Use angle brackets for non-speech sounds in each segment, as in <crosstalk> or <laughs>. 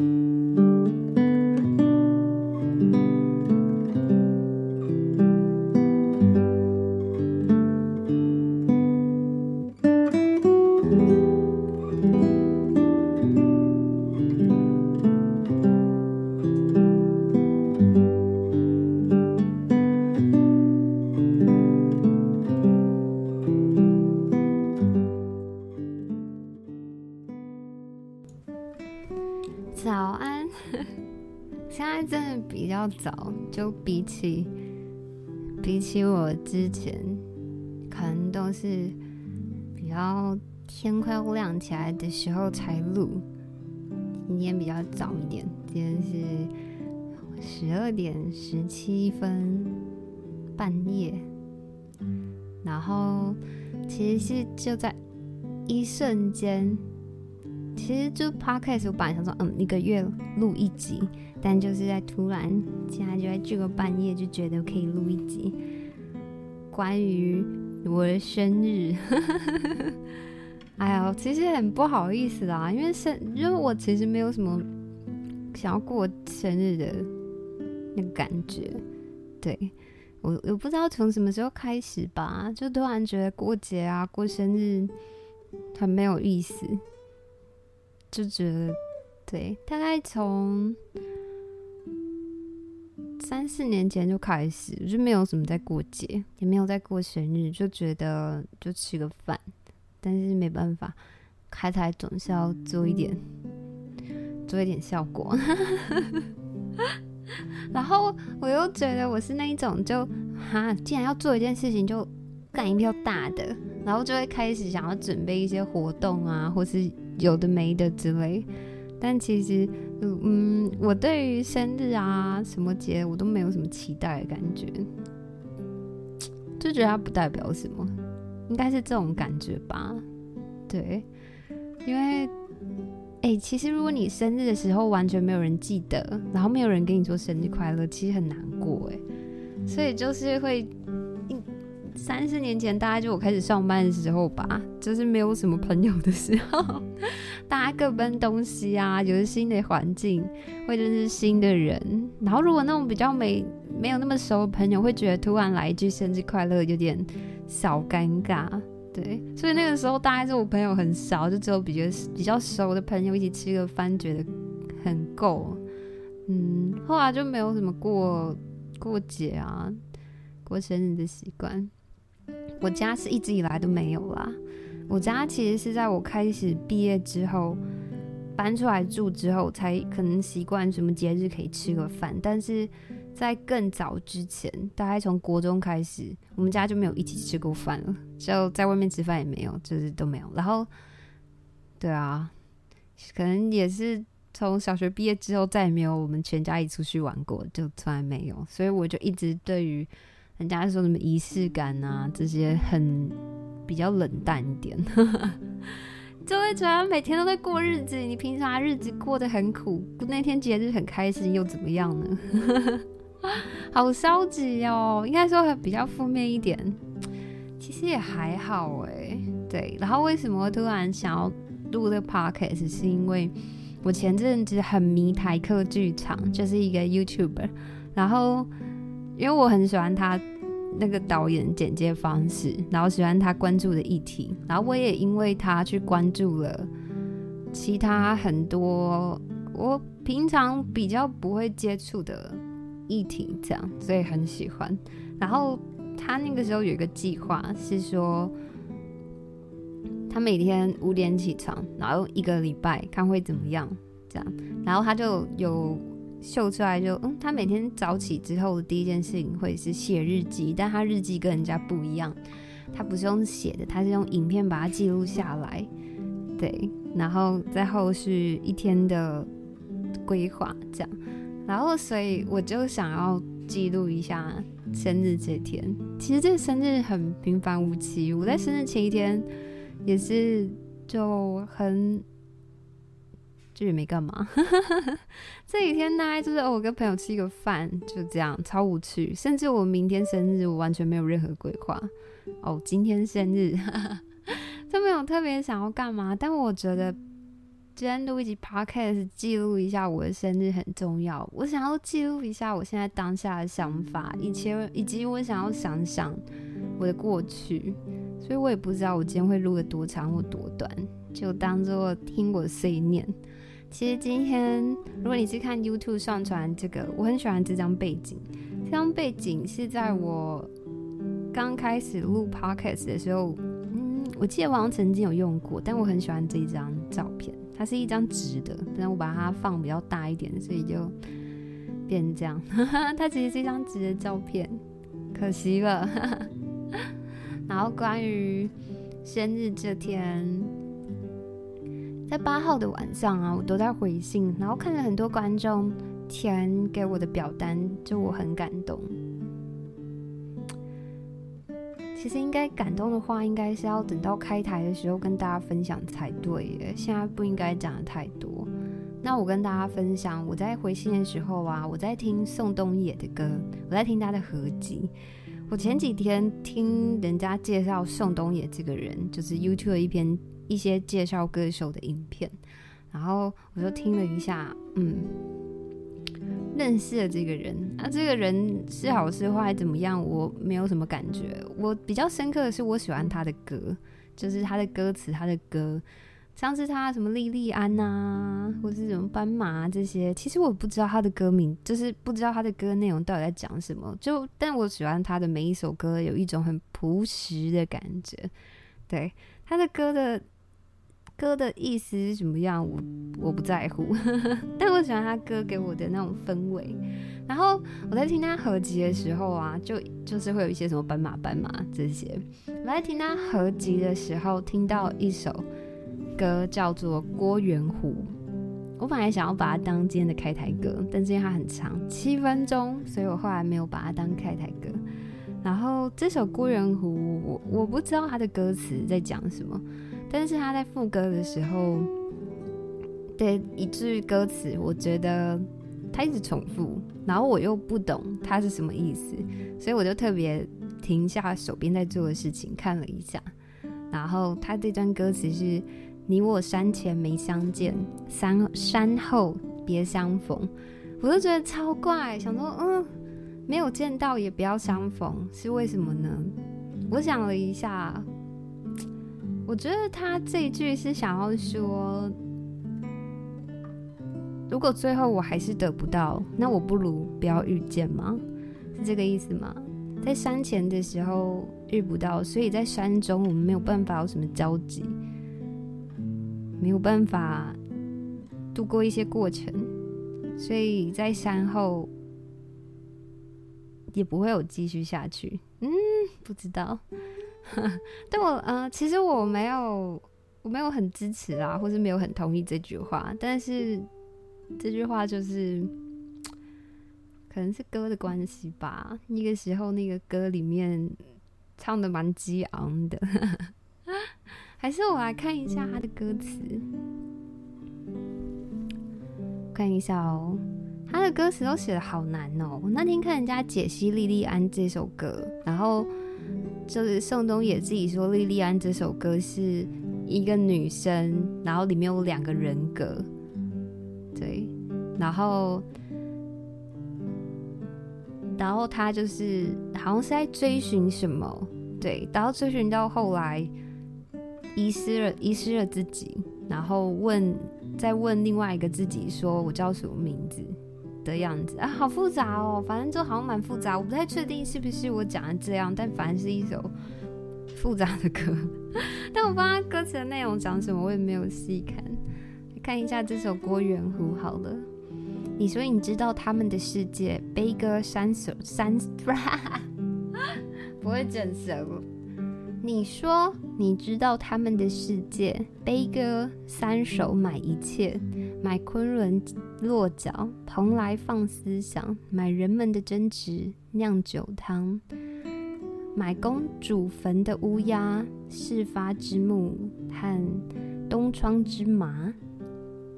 早就比起比起我之前，可能都是比较天快要亮起来的时候才录。今天比较早一点，今天是十二点十七分半夜。然后其实是就在一瞬间，其实就 Podcast 我本来想说，嗯，一个月录一集。但就是在突然，现在就在这个半夜，就觉得可以录一集关于我的生日。哎呀，其实很不好意思啦，因为生，因为我其实没有什么想要过生日的那个感觉。对，我我不知道从什么时候开始吧，就突然觉得过节啊、过生日很没有意思，就觉得对，大概从。三四年前就开始，就没有什么在过节，也没有在过生日，就觉得就吃个饭，但是没办法，开台总是要做一点，做一点效果。<laughs> 然后我又觉得我是那一种就，哈，既然要做一件事情，就干一票大的，然后就会开始想要准备一些活动啊，或是有的没的之类。但其实，嗯，我对于生日啊什么节，我都没有什么期待的感觉，就觉得它不代表什么，应该是这种感觉吧？对，因为，哎、其实如果你生日的时候完全没有人记得，然后没有人跟你说生日快乐，其实很难过，哎，所以就是会。三四年前，大概就我开始上班的时候吧，就是没有什么朋友的时候，<laughs> 大家各奔东西啊，有了新的环境，会认识新的人，然后如果那种比较没没有那么熟的朋友，会觉得突然来一句生日快乐，有点小尴尬，对，所以那个时候大概是我朋友很少，就只有比较比较熟的朋友一起吃个饭，觉得很够，嗯，后来就没有什么过过节啊，过生日的习惯。我家是一直以来都没有啦。我家其实是在我开始毕业之后搬出来住之后，才可能习惯什么节日可以吃个饭。但是在更早之前，大概从国中开始，我们家就没有一起吃过饭了，就在外面吃饭也没有，就是都没有。然后，对啊，可能也是从小学毕业之后，再也没有我们全家一起出去玩过，就从来没有。所以我就一直对于。人家说什么仪式感啊，这些很比较冷淡一点，就会觉得每天都在过日子，你平常日子过得很苦，那天节日很开心又怎么样呢？<laughs> 好消极哦，应该说还比较负面一点。其实也还好哎，对。然后为什么突然想要录这 podcast，是因为我前阵子很迷台客剧场，就是一个 YouTuber，然后。因为我很喜欢他那个导演剪接方式，然后喜欢他关注的议题，然后我也因为他去关注了其他很多我平常比较不会接触的议题，这样，所以很喜欢。然后他那个时候有一个计划是说，他每天五点起床，然后一个礼拜看会怎么样，这样，然后他就有。秀出来就嗯，他每天早起之后的第一件事情会是写日记，但他日记跟人家不一样，他不是用写的，他是用影片把它记录下来，对，然后在后续一天的规划这样，然后所以我就想要记录一下生日这天。其实这个生日很平凡无奇，我在生日前一天也是就很。就也没干嘛，<laughs> 这几天大概就是我跟朋友吃一个饭，就这样超无趣。甚至我明天生日，我完全没有任何规划。哦，今天生日，<laughs> 都没有特别想要干嘛。但我觉得，今天录一集 podcast，记录一下我的生日很重要。我想要记录一下我现在当下的想法，以前以及我想要想想我的过去，所以我也不知道我今天会录的多长或多短，就当做听我碎念。其实今天，如果你是看 YouTube 上传这个，我很喜欢这张背景。这张背景是在我刚开始录 Podcast 的时候，嗯，我记得我好像曾经有用过，但我很喜欢这一张照片。它是一张直的，但我把它放比较大一点，所以就变这样。<laughs> 它其实是一张直的照片，可惜了。<laughs> 然后关于生日这天。在八号的晚上啊，我都在回信，然后看了很多观众填给我的表单，就我很感动。其实应该感动的话，应该是要等到开台的时候跟大家分享才对耶。现在不应该讲的太多。那我跟大家分享，我在回信的时候啊，我在听宋冬野的歌，我在听他的合集。我前几天听人家介绍宋冬野这个人，就是 YouTube 的一篇。一些介绍歌手的影片，然后我就听了一下，嗯，认识了这个人。那、啊、这个人是好是坏怎么样，我没有什么感觉。我比较深刻的是，我喜欢他的歌，就是他的歌词，他的歌，像是他什么莉莉安啊，或是什么斑马这些。其实我不知道他的歌名，就是不知道他的歌内容到底在讲什么。就但我喜欢他的每一首歌，有一种很朴实的感觉。对他的歌的。歌的意思是什么样，我我不在乎，<laughs> 但我喜欢他歌给我的那种氛围。然后我在听他合集的时候啊，就就是会有一些什么斑马斑马这些。我在听他合集的时候，听到一首歌叫做《郭元湖》，我本来想要把它当今天的开台歌，但是因为它很长，七分钟，所以我后来没有把它当开台歌。然后这首《郭元湖》，我我不知道它的歌词在讲什么。但是他在副歌的时候的一句歌词，我觉得他一直重复，然后我又不懂他是什么意思，所以我就特别停下手边在做的事情看了一下。然后他这段歌词是：“你我山前没相见，山山后别相逢。”我就觉得超怪，想说，嗯，没有见到也不要相逢，是为什么呢？我想了一下。我觉得他这一句是想要说，如果最后我还是得不到，那我不如不要遇见吗？是这个意思吗？在山前的时候遇不到，所以在山中我们没有办法有什么交集，没有办法度过一些过程，所以在山后也不会有继续下去。嗯，不知道。<laughs> 但我呃，其实我没有，我没有很支持啊，或是没有很同意这句话。但是这句话就是，可能是歌的关系吧。那个时候那个歌里面唱的蛮激昂的，<laughs> 还是我来看一下他的歌词，看一下哦。他的歌词都写得好难哦。我那天看人家解析《莉莉安》这首歌，然后。就是宋冬野自己说，《莉莉安》这首歌是一个女生，然后里面有两个人格，对，然后，然后他就是好像是在追寻什么，对，然后追寻到后来遗失了，遗失了自己，然后问，再问另外一个自己说：“我叫什么名字？”的样子啊，好复杂哦，反正就好像蛮复杂，我不太确定是不是我讲的这样，但反正是一首复杂的歌，<laughs> 但我不知道歌词的内容讲什么，我也没有细看，看一下这首《郭元湖》好了。你说你知道他们的世界，悲歌三首三，<laughs> 不会整舌。你说你知道他们的世界，悲歌三首买一切，买昆仑落脚，蓬莱放思想，买人们的争执酿酒汤，买公主坟的乌鸦，事发之木和东窗之麻，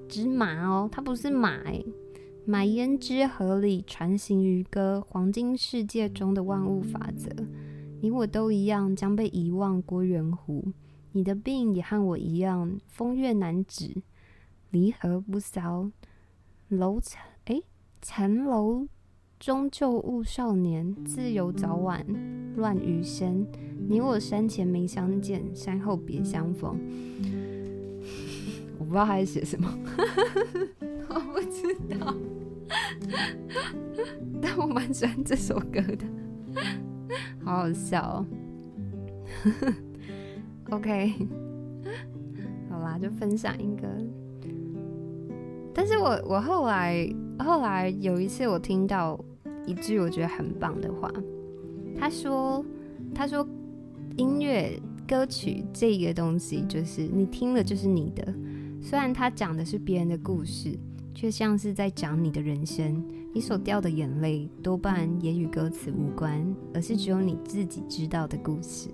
之麻哦，它不是马诶，买胭脂河里传行于歌，黄金世界中的万物法则。你我都一样将被遗忘，郭元湖。你的病也和我一样，风月难止。离合不骚，楼残哎，残楼终究误少年，自由早晚乱余生。你我山前没相见，山后别相逢。我不知道他在写什么，<laughs> 我不知道，<laughs> 但我蛮喜欢这首歌的，好好笑哦。<laughs> OK，好啦，就分享一个。但是我我后来后来有一次我听到一句我觉得很棒的话，他说他说音乐歌曲这个东西就是你听了就是你的，虽然他讲的是别人的故事，却像是在讲你的人生。你所掉的眼泪多半也与歌词无关，而是只有你自己知道的故事。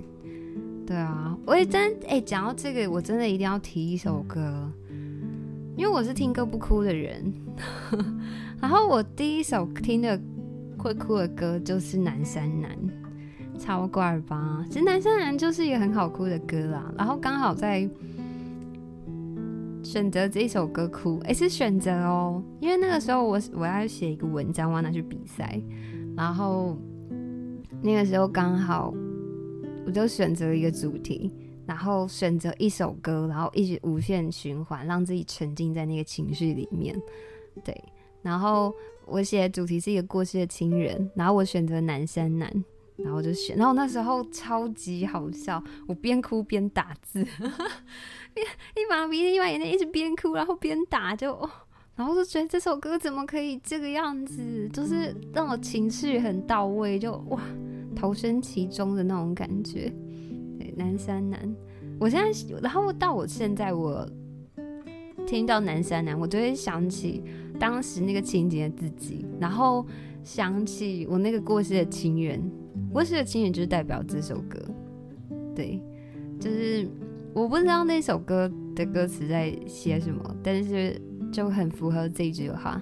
对啊，我也真哎，讲到这个，我真的一定要提一首歌，因为我是听歌不哭的人。<laughs> 然后我第一首听的会哭的歌就是《南山南》，超怪吧？其实《南山南》就是一个很好哭的歌啦。然后刚好在选择这一首歌哭，哎，是选择哦，因为那个时候我我要写一个文章，我要拿去比赛，然后那个时候刚好。我就选择一个主题，然后选择一首歌，然后一直无限循环，让自己沉浸在那个情绪里面。对，然后我写主题是一个过世的亲人，然后我选择南山南，然后就选，然后那时候超级好笑，我边哭边打字，一一把鼻涕一把眼泪，一直边哭然后边打，就然后就觉得这首歌怎么可以这个样子，就是让我情绪很到位，就哇。投身其中的那种感觉，南山南。我现在，然后到我现在，我听到南山南，我就会想起当时那个情节的自己，然后想起我那个过世的情人。过世的情人就是代表这首歌，对，就是我不知道那首歌的歌词在写什么，但是就很符合这句话。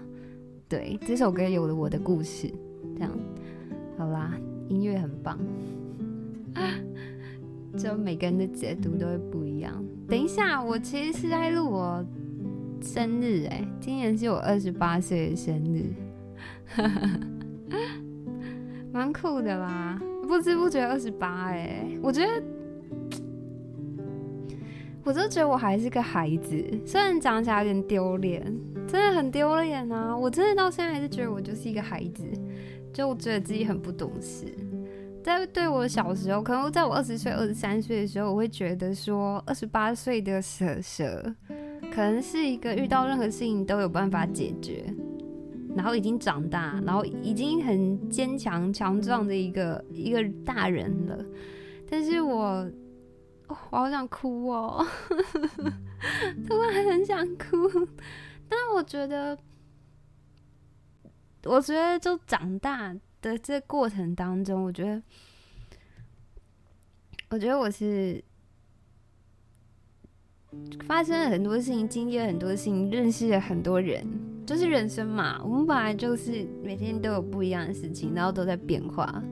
对，这首歌有了我的故事，这样，好啦。音乐很棒，<laughs> 就每个人的解读都会不一样。等一下，我其实是在录我生日哎，今年是我二十八岁的生日，蛮酷的啦！不知不觉二十八哎，我觉得，我就觉得我还是个孩子，虽然讲起来有点丢脸，真的很丢脸啊！我真的到现在还是觉得我就是一个孩子。就我觉得自己很不懂事，在对我小时候，可能在我二十岁、二十三岁的时候，我会觉得说，二十八岁的蛇蛇，可能是一个遇到任何事情都有办法解决，然后已经长大，然后已经很坚强、强壮的一个一个大人了。但是我，哦、我好想哭哦，<laughs> 突然很想哭，但我觉得。我觉得，就长大的这过程当中，我觉得，我觉得我是发生了很多事情，经历了很多事情，认识了很多人，就是人生嘛。我们本来就是每天都有不一样的事情，然后都在变化。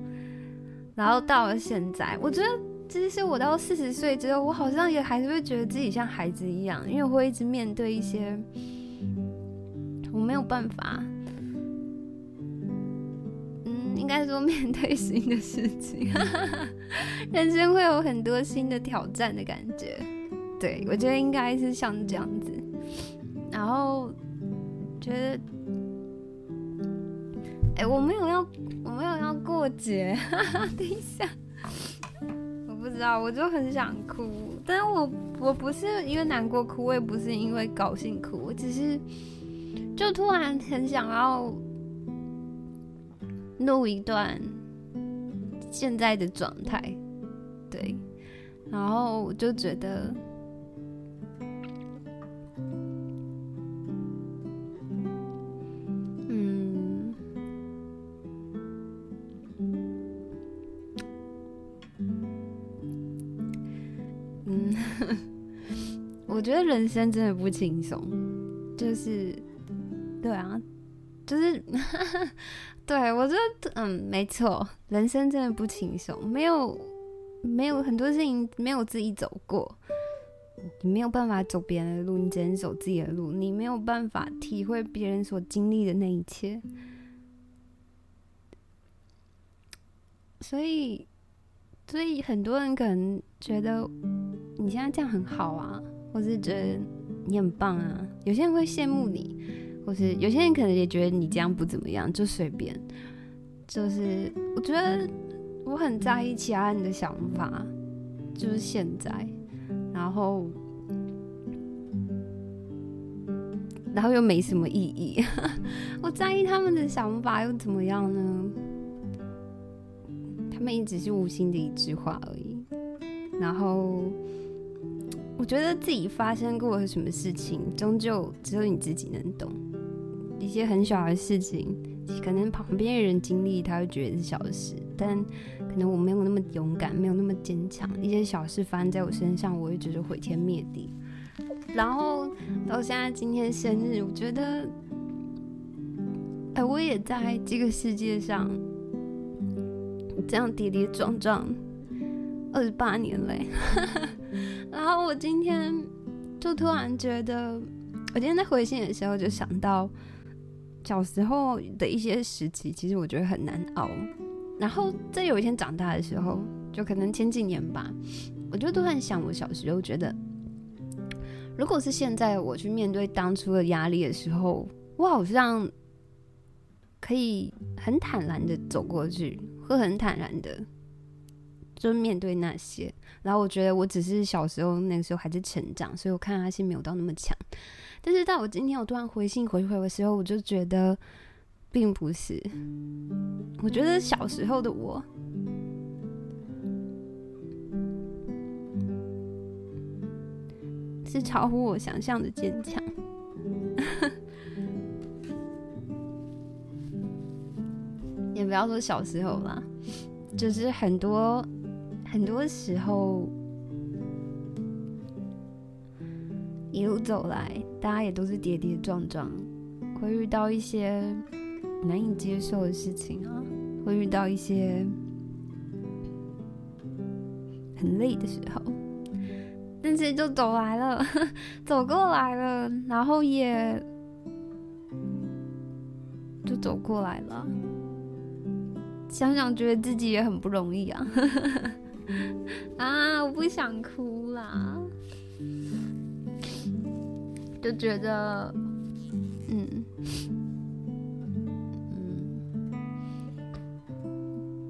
然后到了现在，我觉得，其实我到四十岁之后，我好像也还是会觉得自己像孩子一样，因为我会一直面对一些我没有办法。应该说，面对新的事情，<laughs> 人生会有很多新的挑战的感觉。对，我觉得应该是像这样子。然后觉得，哎、欸，我没有要，我没有要过节。<laughs> 等一下，我不知道，我就很想哭。但是我我不是因为难过哭，我也不是因为高兴哭，我只是就突然很想要。录一段现在的状态，对，然后我就觉得，嗯，<laughs> 嗯，<laughs> 我觉得人生真的不轻松，就是，对啊，就是。对，我觉得，嗯，没错，人生真的不轻松，没有，没有很多事情没有自己走过，你没有办法走别人的路，你只能走自己的路。你没有办法体会别人所经历的那一切，所以，所以很多人可能觉得你现在这样很好啊，或是觉得你很棒啊。有些人会羡慕你，或是有些人可能也觉得你这样不怎么样，就随便。就是我觉得我很在意其他人的想法，就是现在。然后，然后又没什么意义。<laughs> 我在意他们的想法又怎么样呢？他们也只是无心的一句话而已。然后，我觉得自己发生过什么事情，终究只有你自己能懂。一些很小的事情，可能旁边的人经历，他会觉得是小事，但。可能我没有那么勇敢，没有那么坚强。一些小事发生在我身上，我会觉得毁天灭地。然后到现在今天生日，我觉得，哎，我也在这个世界上这样跌跌撞撞二十八年嘞。<laughs> 然后我今天就突然觉得，我今天在回信的时候就想到小时候的一些时期，其实我觉得很难熬。然后在有一天长大的时候，就可能前几年吧，我就突然想，我小时候觉得，如果是现在我去面对当初的压力的时候，我好像可以很坦然的走过去，会很坦然的就面对那些。然后我觉得我只是小时候那个时候还在成长，所以我抗压性没有到那么强。但是到我今天我突然回信回回的时候，我就觉得。并不是，我觉得小时候的我是超乎我想象的坚强。<laughs> 也不要说小时候啦，就是很多很多时候一路走来，大家也都是跌跌撞撞，会遇到一些。难以接受的事情啊，会遇到一些很累的时候，但是就走来了，<laughs> 走过来了，然后也就走过来了。想想觉得自己也很不容易啊，<laughs> <laughs> 啊，我不想哭啦，就觉得，嗯。嗯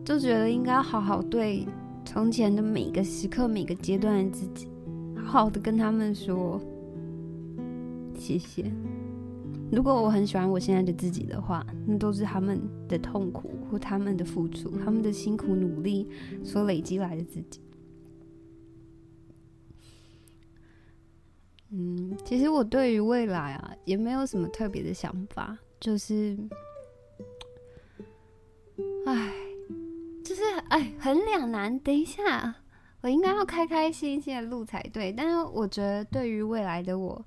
就觉得应该好好对从前的每个时刻、每个阶段的自己，好好的跟他们说谢谢。如果我很喜欢我现在的自己的话，那都是他们的痛苦他们的付出、他们的辛苦努力所累积来的自己。嗯，其实我对于未来啊，也没有什么特别的想法，就是，唉。就是哎，很两难。等一下，我应该要开开心心的录才对。但是我觉得，对于未来的我，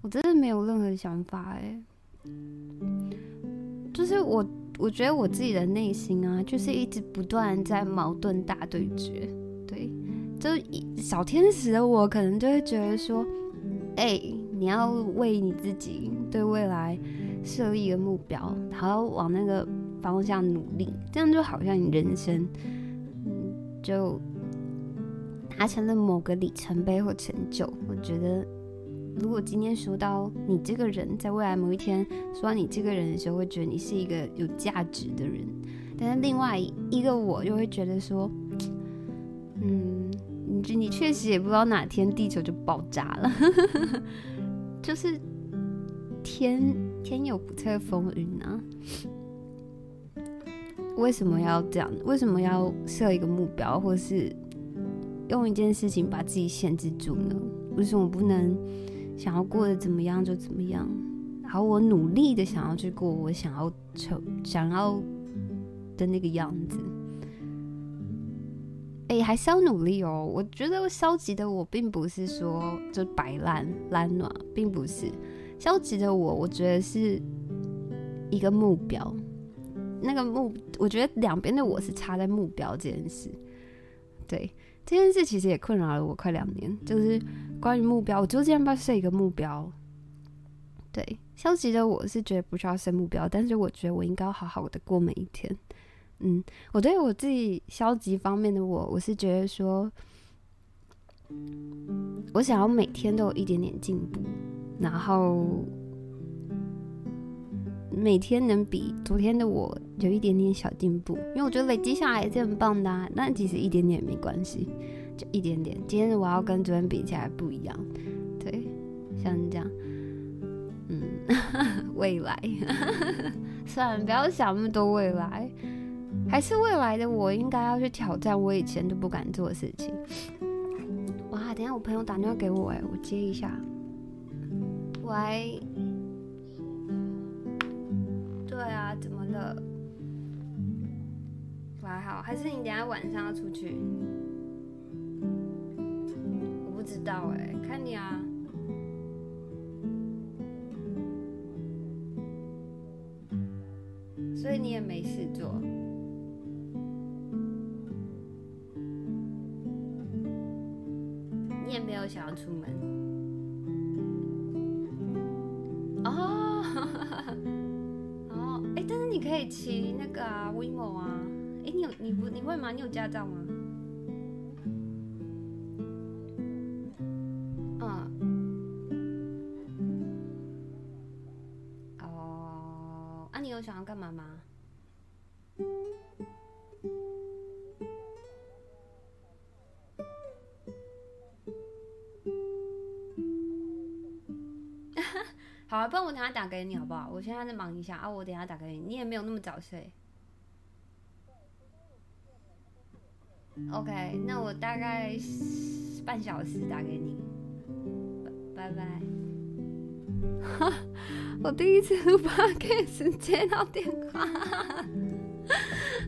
我真的没有任何想法。哎，就是我，我觉得我自己的内心啊，就是一直不断在矛盾大对决。对，就小天使的我，可能就会觉得说，哎，你要为你自己对未来设立一个目标，然后往那个。方向努力，这样就好像你人生，嗯，就达成了某个里程碑或成就。我觉得，如果今天说到你这个人，在未来某一天说到你这个人的时候，会觉得你是一个有价值的人。但是另外一个我又会觉得说，<tsk> 嗯，你你确实也不知道哪天地球就爆炸了，<laughs> 就是天天有不测风云啊。为什么要这样？为什么要设一个目标，或是用一件事情把自己限制住呢？为什么不能想要过得怎么样就怎么样？然后我努力的想要去过我想要成想要的那个样子。哎，还是要努力哦。我觉得消极的我，并不是说就摆烂懒惰，并不是消极的我。我觉得是一个目标。那个目，我觉得两边的我是差在目标这件事，对，这件事其实也困扰了我快两年，就是关于目标，我究竟要不要设一个目标？对，消极的我是觉得不需要设目标，但是我觉得我应该好好的过每一天。嗯，我对我自己消极方面的我，我是觉得说，我想要每天都有一点点进步，然后每天能比昨天的我有一点点小进步，因为我觉得累积下来也是很棒的啊。那其实一点点也没关系，就一点点。今天我要跟昨天比起来不一样，对，像这样。嗯，<laughs> 未来，<laughs> 算了，不要想那么多未来，还是未来的我应该要去挑战我以前都不敢做的事情。哇，等下我朋友打电话给我，哎，我接一下。喂，对啊，怎么了？我还好，还是你等下晚上要出去？我不知道，哎，看你啊。所以你也没事做，你也没有想要出门哦，你可以骑那个啊 w i m o 啊，哎，你有你不你会吗？你有驾照吗？嗯。哦，啊，你有想要干嘛吗？不然我等下打给你好不好？我现在在忙一下啊，我等下打给你。你也没有那么早睡。OK，那我大概半小时打给你。拜拜。哈 <laughs> 我第一次录 podcast 接到电话，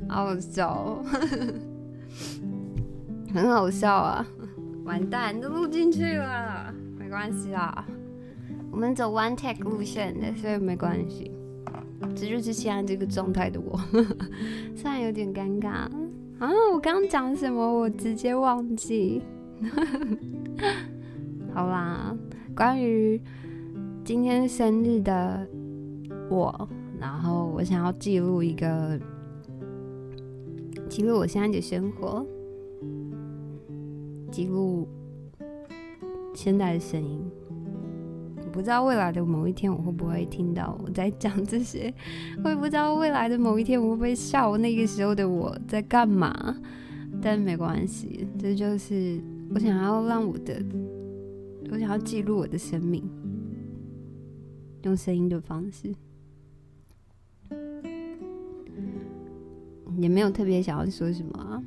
好 <laughs> 好笑，<laughs> 很好笑啊！完蛋，都录进去了，没关系啦，我们走 one take 路线的，所以没关系。这就是现在这个状态的我，<laughs> 虽然有点尴尬啊！我刚刚讲什么？我直接忘记。<laughs> 好啦，关于。今天生日的我，然后我想要记录一个，记录我现在的生活，记录现在的声音。不知道未来的某一天我会不会听到我在讲这些，<laughs> 我也不知道未来的某一天我会不会笑那个时候的我在干嘛，但没关系，这就是我想要让我的，我想要记录我的生命。用声音的方式，也没有特别想要说什么啊。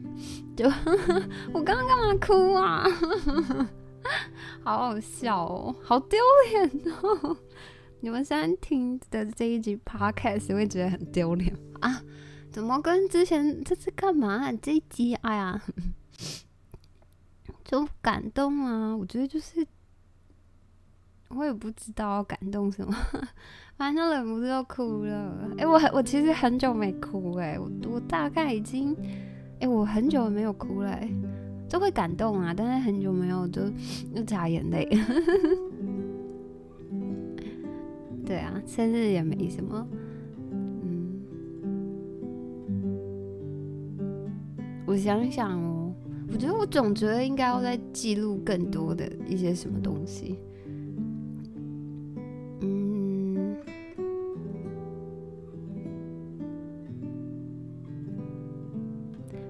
就 <laughs> 我刚刚干嘛哭啊？<laughs> 好好笑哦，好丢脸哦！<laughs> 你们现在听的这一集 podcast 会觉得很丢脸啊？怎么跟之前这是干嘛？这一集哎呀，<laughs> 就感动啊！我觉得就是。我也不知道感动什么，<laughs> 反正忍不住要哭了。哎、欸，我我其实很久没哭哎、欸，我我大概已经，哎、欸，我很久没有哭了、欸，都会感动啊，但是很久没有就又擦眼泪。<laughs> 对啊，生日也没什么，嗯，我想想哦，我觉得我总觉得应该要再记录更多的一些什么东西。嗯，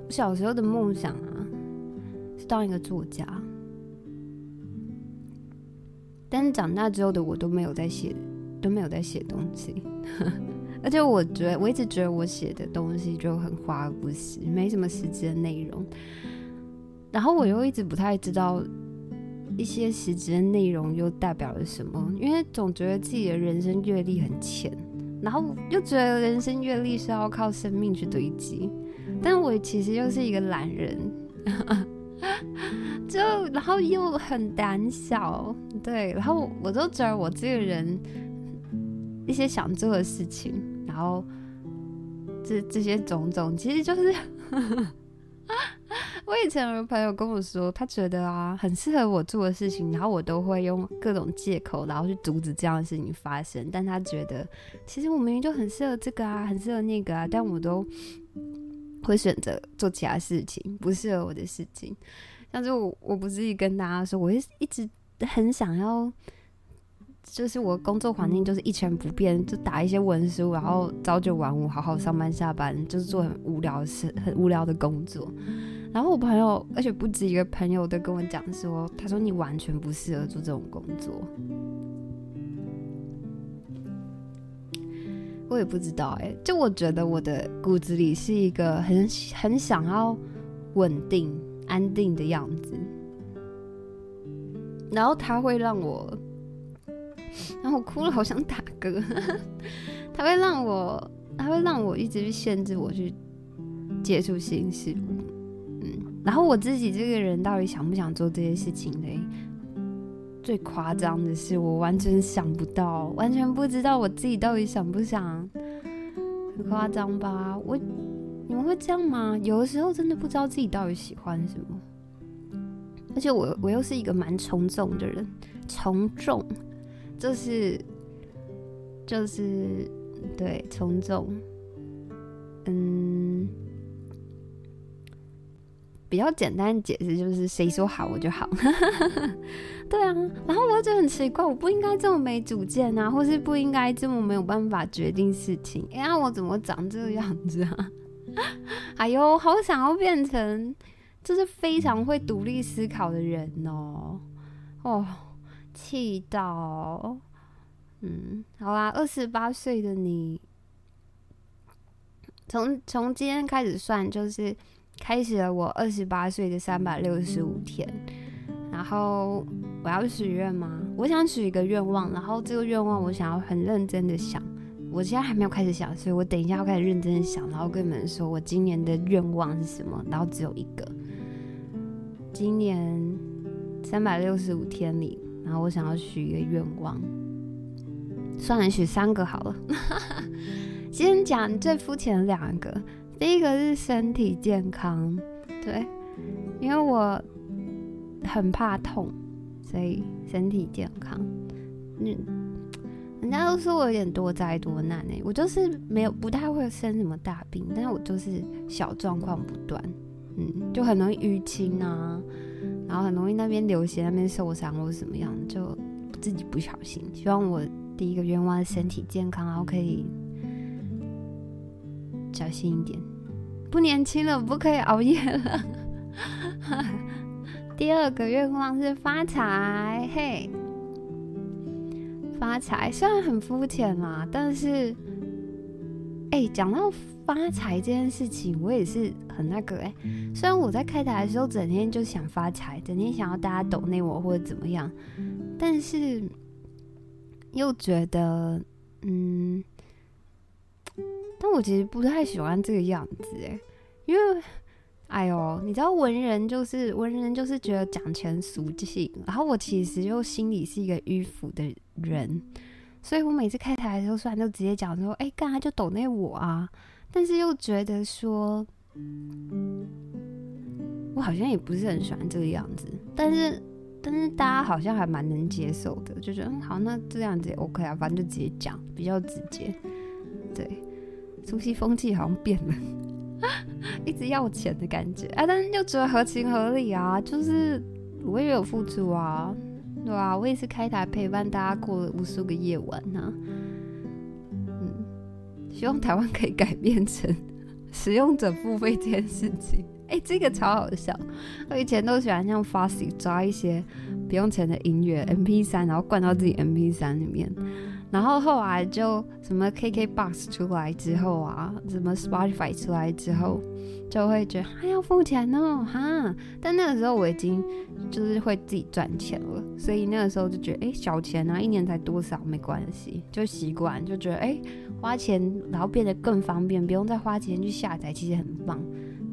我小时候的梦想啊，当一个作家，但是长大之后的我都没有在写，都没有在写东西，<laughs> 而且我觉得我一直觉得我写的东西就很华而不实，没什么实质的内容，然后我又一直不太知道一些实质的内容又代表了什么，因为总觉得自己的人生阅历很浅，然后又觉得人生阅历是要靠生命去堆积。但我其实又是一个懒人，就然后又很胆小，对，然后我就觉得我这个人一些想做的事情，然后这这些种种，其实就是 <laughs> 我以前有个朋友跟我说，他觉得啊，很适合我做的事情，然后我都会用各种借口，然后去阻止这样的事情发生。但他觉得，其实我明明就很适合这个啊，很适合那个啊，但我都会选择做其他事情，不适合我的事情。但是我，我不是跟大家说，我一直很想要。就是我工作环境就是一成不变，就打一些文书，然后朝九晚五，好好上班下班，就是做很无聊的事，很无聊的工作。然后我朋友，而且不止一个朋友都跟我讲说，他说你完全不适合做这种工作。我也不知道哎、就我觉得我的骨子里是一个很很想要稳定、安定的样子，然后他会让我。然后我哭了，好想打嗝。<laughs> 他会让我，他会让我一直去限制我去接触新事物。嗯，然后我自己这个人到底想不想做这些事情嘞？最夸张的是，我完全想不到，完全不知道我自己到底想不想。很夸张吧？我，你们会这样吗？有的时候真的不知道自己到底喜欢什么。而且我，我又是一个蛮从众的人，从众。就是，就是，对，从众，嗯，比较简单的解释就是谁说好我就好，<laughs> 对啊。然后我就很奇怪，我不应该这么没主见啊，或是不应该这么没有办法决定事情。哎呀，我怎么长这个样子啊？<laughs> 哎呦，好想要变成就是非常会独立思考的人哦，哦。气到，嗯，好啦，二十八岁的你，从从今天开始算，就是开始了我二十八岁的三百六十五天。然后我要许愿吗？我想许一个愿望，然后这个愿望我想要很认真的想。我现在还没有开始想，所以我等一下要开始认真的想，然后跟你们说我今年的愿望是什么。然后只有一个，今年三百六十五天里。然后我想要许一个愿望，算了，许三个好了。<laughs> 先讲最肤浅的两个，第一个是身体健康，对，因为我很怕痛，所以身体健康。嗯，人家都说我有点多灾多难哎，我就是没有不太会生什么大病，但是我就是小状况不断，嗯，就很容易淤青啊。然后很容易那边流血，那边受伤或者怎么样，就自己不小心。希望我第一个愿望是身体健康，然后可以小心一点，不年轻了，不可以熬夜了。<laughs> 第二个愿望是发财，嘿，发财虽然很肤浅嘛，但是，哎，讲到。发财这件事情，我也是很那个哎、虽然我在开台的时候，整天就想发财，整天想要大家抖内我或者怎么样，但是又觉得，嗯，但我其实不太喜欢这个样子哎、因为，哎呦，你知道文人就是文人，就是觉得讲钱俗气，然后我其实又心里是一个迂腐的人，所以我每次开台的时候，虽然就直接讲说，哎、干啥就抖那我啊。但是又觉得说，我好像也不是很喜欢这个样子。但是，但是大家好像还蛮能接受的，就觉得嗯好，那这样子也 OK 啊，反正就直接讲，比较直接。对，熟悉风气好像变了，<laughs> 一直要钱的感觉啊，但是又觉得合情合理啊，就是我也有付出啊，对啊，我也是开台陪伴大家过了无数个夜晚呢、啊。希望台湾可以改变成使用者付费这件事情。哎、欸，这个超好笑。我以前都喜欢像 Foxy 抓一些不用钱的音乐 MP3，然后灌到自己 MP3 里面。然后后来就什么 KKBOX 出来之后啊，什么 Spotify 出来之后，就会觉得还要付钱哦，哈。但那个时候我已经就是会自己赚钱了，所以那个时候就觉得，哎、小钱啊，一年才多少没关系，就习惯，就觉得，哎、花钱然后变得更方便，不用再花钱去下载，其实很棒。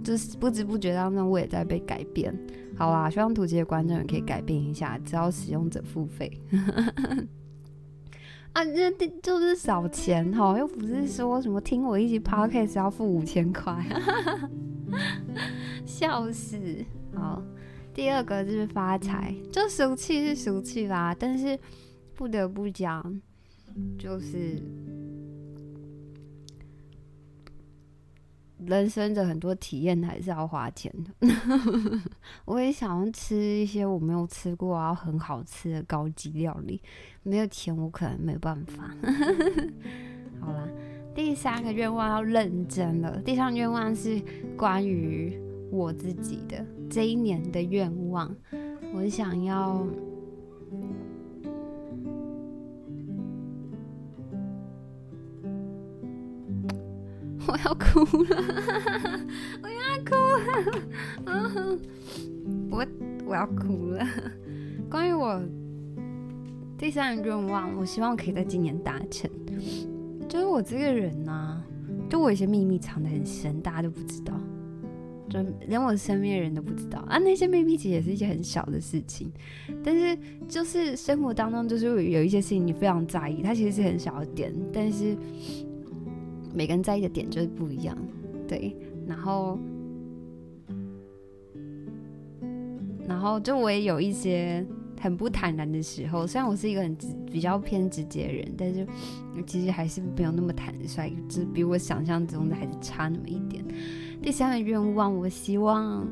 就是不知不觉当中，我也在被改变。好啦，希望土鸡的观众也可以改变一下，只要使用者付费。<laughs> 啊，这就是少钱哈，又不是说什么听我一集 podcast 要付五千块，<laughs> 笑死！好，第二个就是发财，就俗气是俗气啦，但是不得不讲，就是。人生的很多体验还是要花钱的。<laughs> 我也想要吃一些我没有吃过啊很好吃的高级料理，没有钱我可能没办法。<laughs> 好啦，第三个愿望要认真了。第三个愿望是关于我自己的这一年的愿望，我想要。<laughs> 我要哭了，我要哭了，嗯，我我要哭了。关于我第三个愿望，我希望可以在今年达成。就是我这个人呢、啊，就我有些秘密藏得很深，大家都不知道，就连我身边的人都不知道啊。那些秘密其实也是一些很小的事情，但是就是生活当中，就是有一些事情你非常在意，它其实是很小的点，但是。每个人在意的点就是不一样，对，然后，然后就我也有一些很不坦然的时候，虽然我是一个很直比较偏直接的人，但是其实还是没有那么坦率，就是比我想象中的还是差那么一点。第三个愿望，我希望，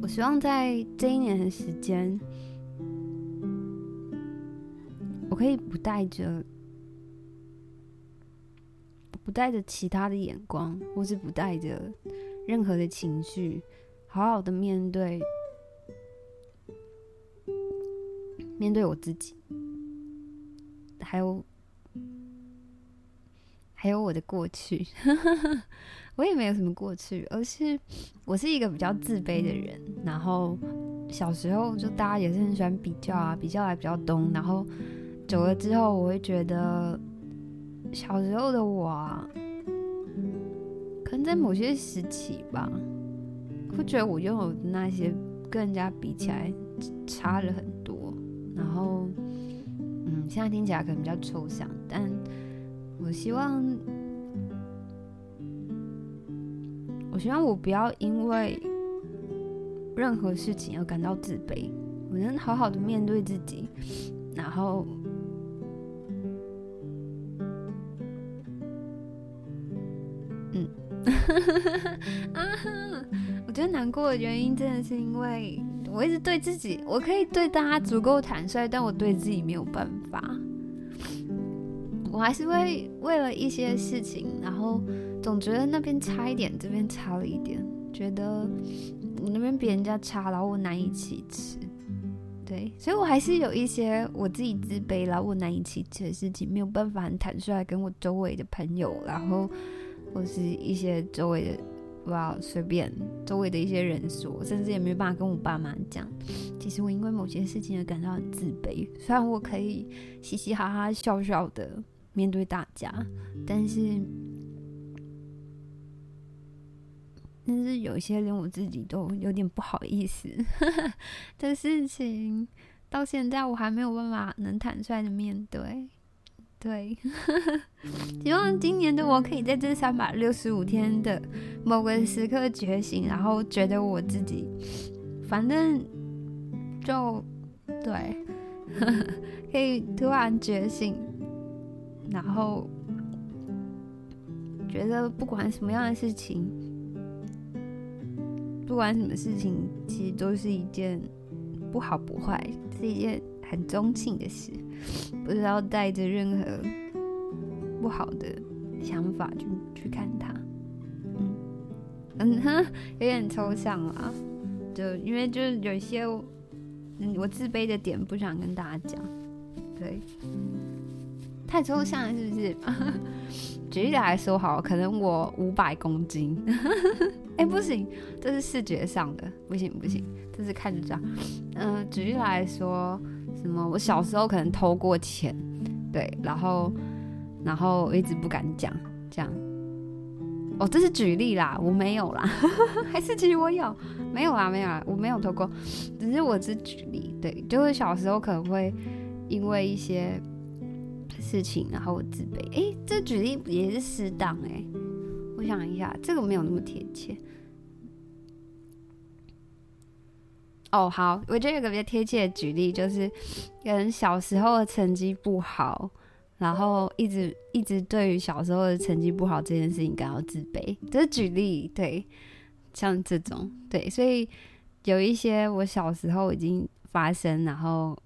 我希望在这一年的时间。我可以不带着，不带着其他的眼光，或是不带着任何的情绪，好好的面对，面对我自己，还有，还有我的过去。<laughs> 我也没有什么过去，而是我是一个比较自卑的人。然后小时候就大家也是很喜欢比较啊，比较来比较东，然后。久了之后，我会觉得小时候的我啊，可能在某些时期吧，会觉得我拥有的那些跟人家比起来差了很多。然后，嗯，现在听起来可能比较抽象，但我希望，我希望我不要因为任何事情而感到自卑，我能好好的面对自己，然后。<laughs> 啊！我觉得难过的原因真的是因为我一直对自己，我可以对大家足够坦率，但我对自己没有办法。我还是会为了一些事情，然后总觉得那边差一点，这边差了一点，觉得我那边比人家差，然后我难以启齿。对，所以我还是有一些我自己自卑，然后我难以启齿的事情，没有办法很坦率跟我周围的朋友，然后。或是一些周围的，不要随便周围的一些人说，甚至也没办法跟我爸妈讲。其实我因为某些事情而感到很自卑。虽然我可以嘻嘻哈哈、笑笑的面对大家，但是，但是有一些连我自己都有点不好意思 <laughs> 的事情，到现在我还没有办法能坦率的面对。对，<laughs> 希望今年的我可以在这三百六十五天的某个时刻觉醒，然后觉得我自己，反正就对，<laughs> 可以突然觉醒，然后觉得不管什么样的事情，不管什么事情，其实都是一件不好不坏，是一件。很中性的事，不知道带着任何不好的想法去去看它，嗯。嗯哼，有点抽象啊，就因为就是有一些嗯我自卑的点不想跟大家讲，对，太抽象了是不是？<laughs> 举例来说好，可能我五百公斤，<laughs> 哎、不行，这是视觉上的，不行不行，这是看着这样，嗯、举例来说。什么？我小时候可能偷过钱，对，然后，然后我一直不敢讲，这样。哦，这是举例啦，我没有啦，<laughs> 还是其实我有，没有啦，没有啦，我没有偷过，只是我只举例，对，就是小时候可能会因为一些事情，然后我自卑。诶，这举例也是适当诶，我想一下，这个没有那么贴切。哦，好，我觉得有个比较贴切的举例就是，可能小时候的成绩不好，然后一直一直对于小时候的成绩不好这件事情感到自卑。这是举例，对，像这种，对，所以有一些我小时候已经发生，然后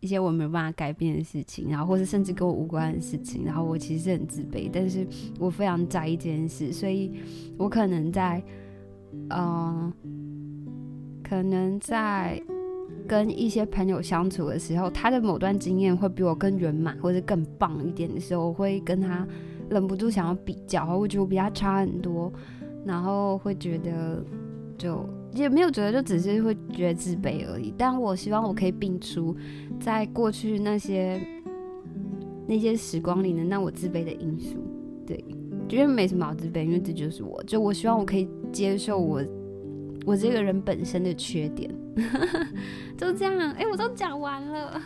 一些我没办法改变的事情，然后或是甚至跟我无关的事情，然后我其实是很自卑，但是我非常在意这件事，所以我可能在，嗯、可能在跟一些朋友相处的时候，他的某段经验会比我更圆满或者更棒一点的时候，我会跟他忍不住想要比较，我觉得我比他差很多，然后会觉得就也没有觉得，就只是会觉得自卑而已。但我希望我可以摒除在过去那些那些时光里能让我自卑的因素，对，觉得没什么好自卑，因为这就是我，就我希望我可以接受我。我这个人本身的缺点，<laughs> 就这样。哎、欸，我都讲完了。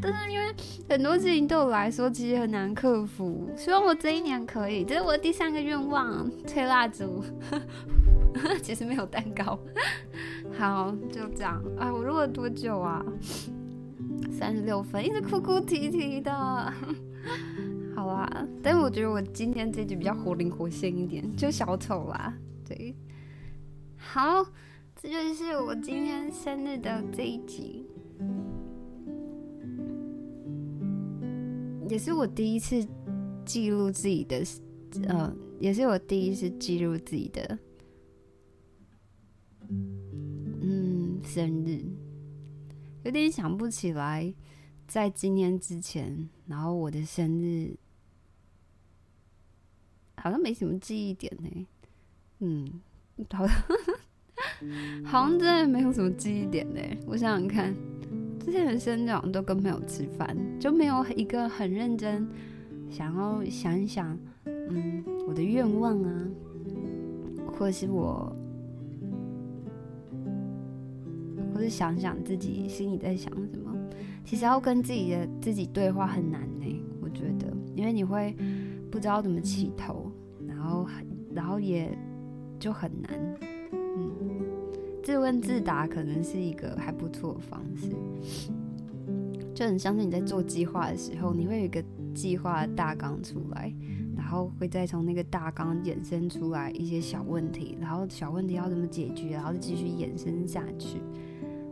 但是因为很多事情对我来说其实很难克服，希望我这一年可以。这是我的第三个愿望，吹蜡烛。<laughs> 其实没有蛋糕。<laughs> 好，就这样。哎，我录了多久啊？三十六分，一直哭哭啼啼的。好啦，但是我觉得我今天这集比较活灵活现一点，就小丑啦。对。好，这就是我今天生日的这一集，也是我第一次记录自己的，呃，也是我第一次记录自己的，嗯，生日，有点想不起来，在今天之前，然后我的生日好像没什么记忆点呢，嗯。好，好像真的没有什么记忆点呢。我想想看，之前的生长都跟朋友吃饭，就没有一个很认真想要想一想，嗯，我的愿望啊，或是我，或是想想自己心里在想什么。其实要跟自己的自己对话很难呢，我觉得，因为你会不知道怎么起头，然后很，然后也。就很难，自问自答可能是一个还不错的方式，就很像是你在做计划的时候，你会有一个计划大纲出来，然后会再从那个大纲衍生出来一些小问题，然后小问题要怎么解决，然后继续延伸下去，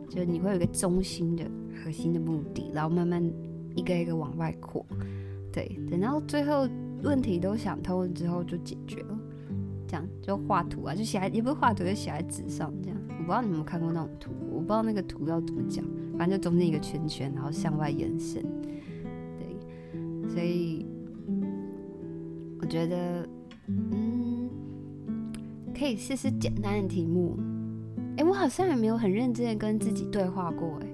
就你会有一个中心的核心的目的，然后慢慢一个一个往外扩，对，等到最后问题都想通了之后就解决了。这样就画图啊，就写在也不是画图，就写在纸上。我不知道你有没有看过那种图，我不知道那个图要怎么讲，反正就中间一个圈圈，然后向外延伸。对，所以我觉得，嗯，可以试试简单的题目。哎，我好像也没有很认真的跟自己对话过，哎，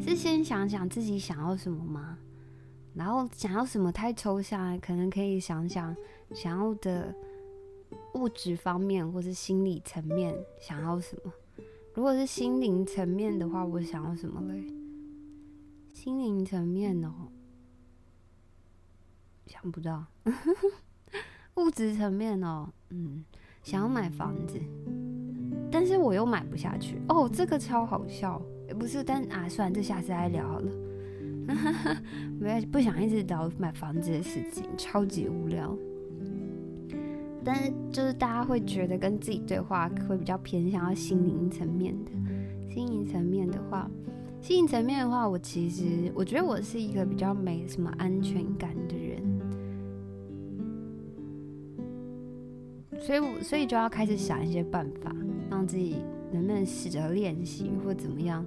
是先想想自己想要什么吗？然后想要什么太抽象，可能可以想想想要的。物质方面或是心理层面想要什么？如果是心灵层面的话，我想要什么嘞？心灵层面哦，想不到。<laughs> 物质层面哦，嗯，想要买房子，但是我又买不下去。哦，这个超好笑，不是？但啊，算了，这下次再聊好了。<laughs> 没有，不想一直聊买房子的事情，超级无聊。但是就是大家会觉得跟自己对话会比较偏向要心灵层面的，心灵层面的话，心灵层面的话，我其实我觉得我是一个比较没什么安全感的人，所以我所以就要开始想一些办法，让自己能不能试着练习或怎么样，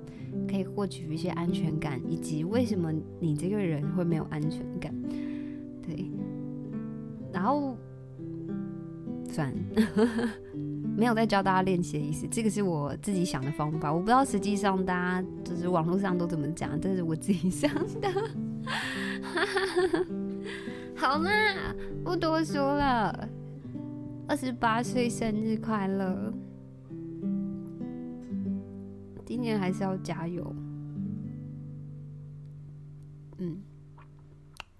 可以获取一些安全感，以及为什么你这个人会没有安全感，对，然后。算，<laughs> 没有在教大家练习的意思。这个是我自己想的方法，我不知道实际上大家就是网络上都怎么讲，这是我自己想的。<laughs> 好啦，不多说了。二十八岁生日快乐！今年还是要加油。嗯，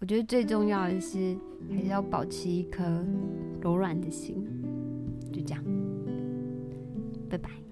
我觉得最重要的是，还是要保持一颗柔软的心。就这样，拜拜。